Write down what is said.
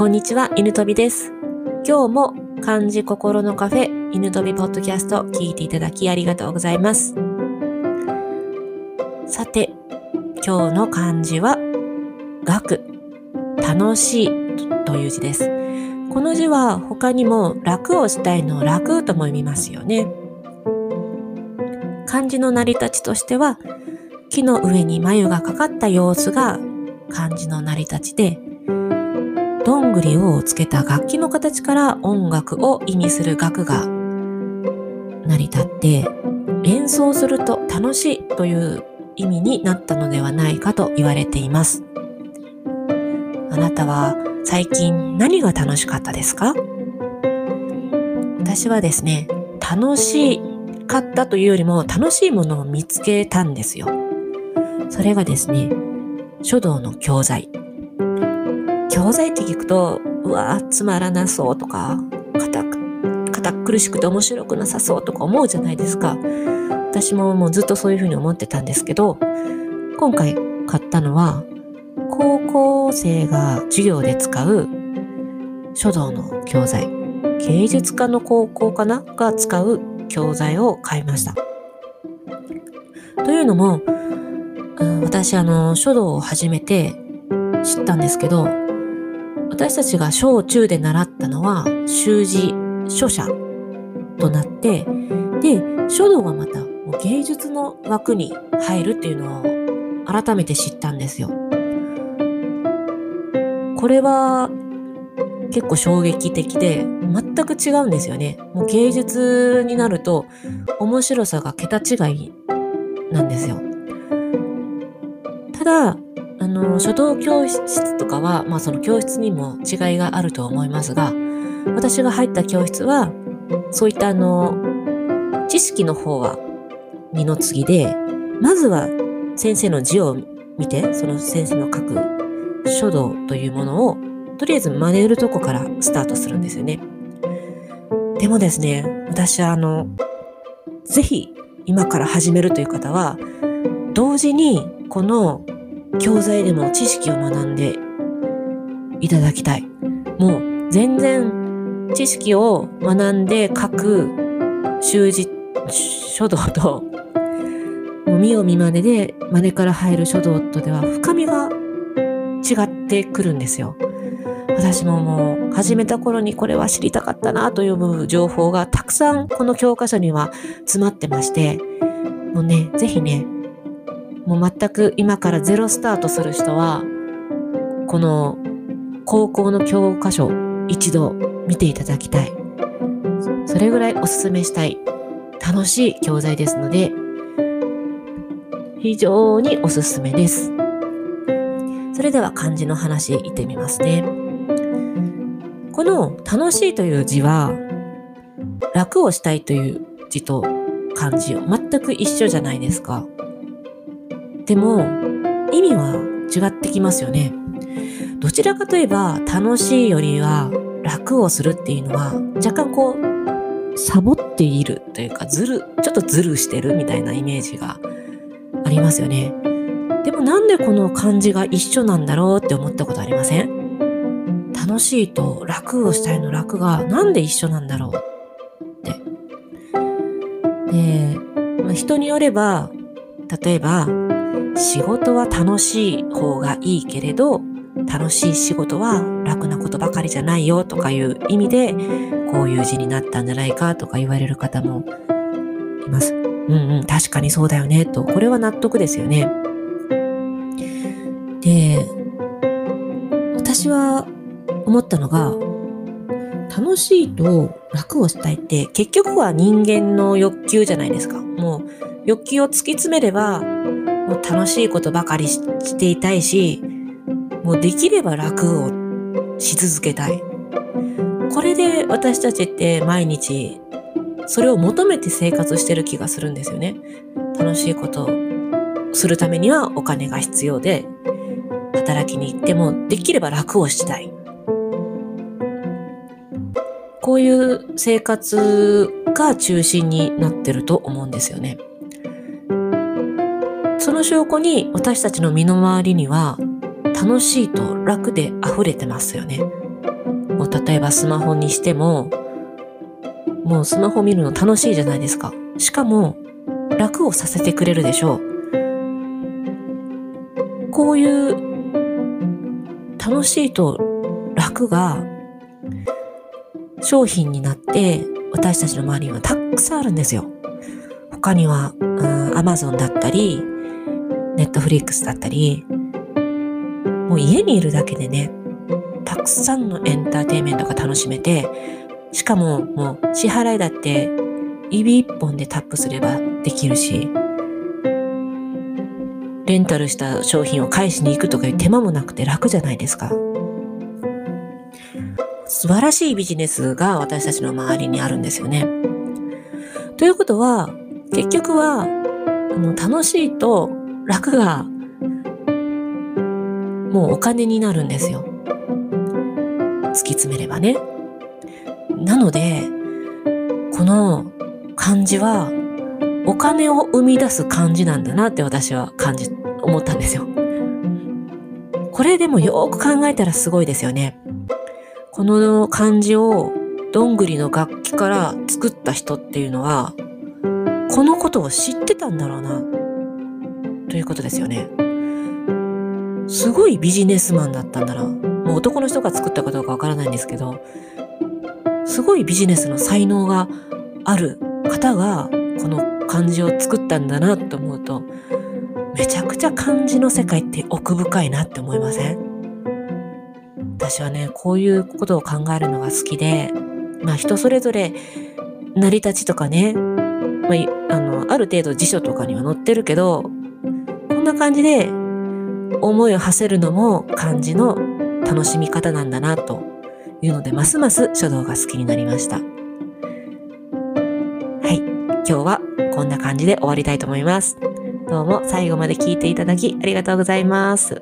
こんにちは、犬飛びです。今日も漢字心のカフェ、犬飛びポッドキャスト聞いていただきありがとうございます。さて、今日の漢字は、楽、楽しいという字です。この字は他にも楽をしたいの楽とも読みますよね。漢字の成り立ちとしては、木の上に眉がかかった様子が漢字の成り立ちで、どんぐりをつけた楽器の形から音楽を意味する楽が成り立って演奏すると楽しいという意味になったのではないかと言われています。あなたは最近何が楽しかったですか？私はですね、楽しかったというよりも楽しいものを見つけたんですよ。それがですね、書道の教材。教材って聞くと、うわつまらなそうとか、堅堅苦しくて面白くなさそうとか思うじゃないですか。私ももうずっとそういうふうに思ってたんですけど、今回買ったのは、高校生が授業で使う書道の教材。芸術家の高校かな？が使う教材を買いました。というのも、私あの書道を始めて知ったんですけど私たちが小中で習ったのは習字書写となってで書道がまた芸術の枠に入るっていうのを改めて知ったんですよ。これは結構衝撃的で全く違うんですよね。もう芸術になると面白さが桁違いなんですよ。ただ、の、書道教室とかは、まあその教室にも違いがあると思いますが、私が入った教室は、そういったあの、知識の方は二の次で、まずは先生の字を見て、その先生の書く書道というものを、とりあえず真似るとこからスタートするんですよね。でもですね、私はあの、ぜひ今から始めるという方は、同時にこの教材でも知識を学んでいただきたい。もう全然知識を学んで書く習字書道と、もう見よう見まねで真似から入る書道とでは深みが違ってくるんですよ。私ももう始めた頃にこれは知りたかったなという情報がたくさんこの教科書には詰まってまして、もうね、ぜひね、もう全く今からゼロスタートする人は、この高校の教科書一度見ていただきたい。それぐらいおすすめしたい楽しい教材ですので、非常におすすめです。それでは漢字の話いってみますね。この楽しいという字は、楽をしたいという字と漢字を全く一緒じゃないですか。でも意味は違ってきますよね。どちらかといえば楽しいよりは楽をするっていうのは若干こうサボっているというかずる、ちょっとずるしてるみたいなイメージがありますよね。でもなんでこの漢字が一緒なんだろうって思ったことありません？楽しいと楽をしたいの楽がなんで一緒なんだろうって。で、まあ、人によれば、例えば、仕事は楽しい方がいいけれど、楽しい仕事は楽なことばかりじゃないよとかいう意味で、こういう字になったんじゃないかとか言われる方もいます。うんうん、確かにそうだよね、と。これは納得ですよね。で、私は思ったのが、楽しいと楽をしたいって結局は人間の欲求じゃないですか。もう欲求を突き詰めればもう楽しいことばかりしていたいし、もうできれば楽をし続けたい。これで私たちって毎日それを求めて生活してる気がするんですよね。楽しいことをするためにはお金が必要で、働きに行ってもできれば楽をしたい。こういう生活が中心になってると思うんですよね。その証拠に私たちの身の回りには楽しいと楽で溢れてますよね。もう例えばスマホにしても、もうスマホ見るの楽しいじゃないですか。しかも、楽をさせてくれるでしょう。こういう楽しいと楽が商品になって私たちの周りにはたくさんあるんですよ。他には、うん、Amazon だったり、Netflix だったり、もう家にいるだけでね、たくさんのエンターテインメントが楽しめて、しかももう支払いだって指一本でタップすればできるし、レンタルした商品を返しに行くとかいう手間もなくて楽じゃないですか。素晴らしいビジネスが私たちの周りにあるんですよね。ということは、結局は、あの楽しいと楽がもうお金になるんですよ。突き詰めればね。なので、この漢字はお金を生み出す漢字なんだなって私は感じ、思ったんですよ。これでもよく考えたらすごいですよね。この漢字をどんぐりの楽器から作った人っていうのは、このことを知ってたんだろうな、ということですよね。すごいビジネスマンだったんだな。もう男の人が作ったかどうかわからないんですけど、すごいビジネスの才能がある方がこの漢字を作ったんだなと思うと、めちゃくちゃ漢字の世界って奥深いなって思いません？私はね、こういうことを考えるのが好きで、まあ人それぞれ成り立ちとかね、まあ、あの、ある程度辞書とかには載ってるけど、んな感じで思いを馳せるのも漢字の楽しみ方なんだなというので、ますます書道が好きになりました。はい。今日はこんな感じで終わりたいと思います。どうも最後まで聞いていただきありがとうございます。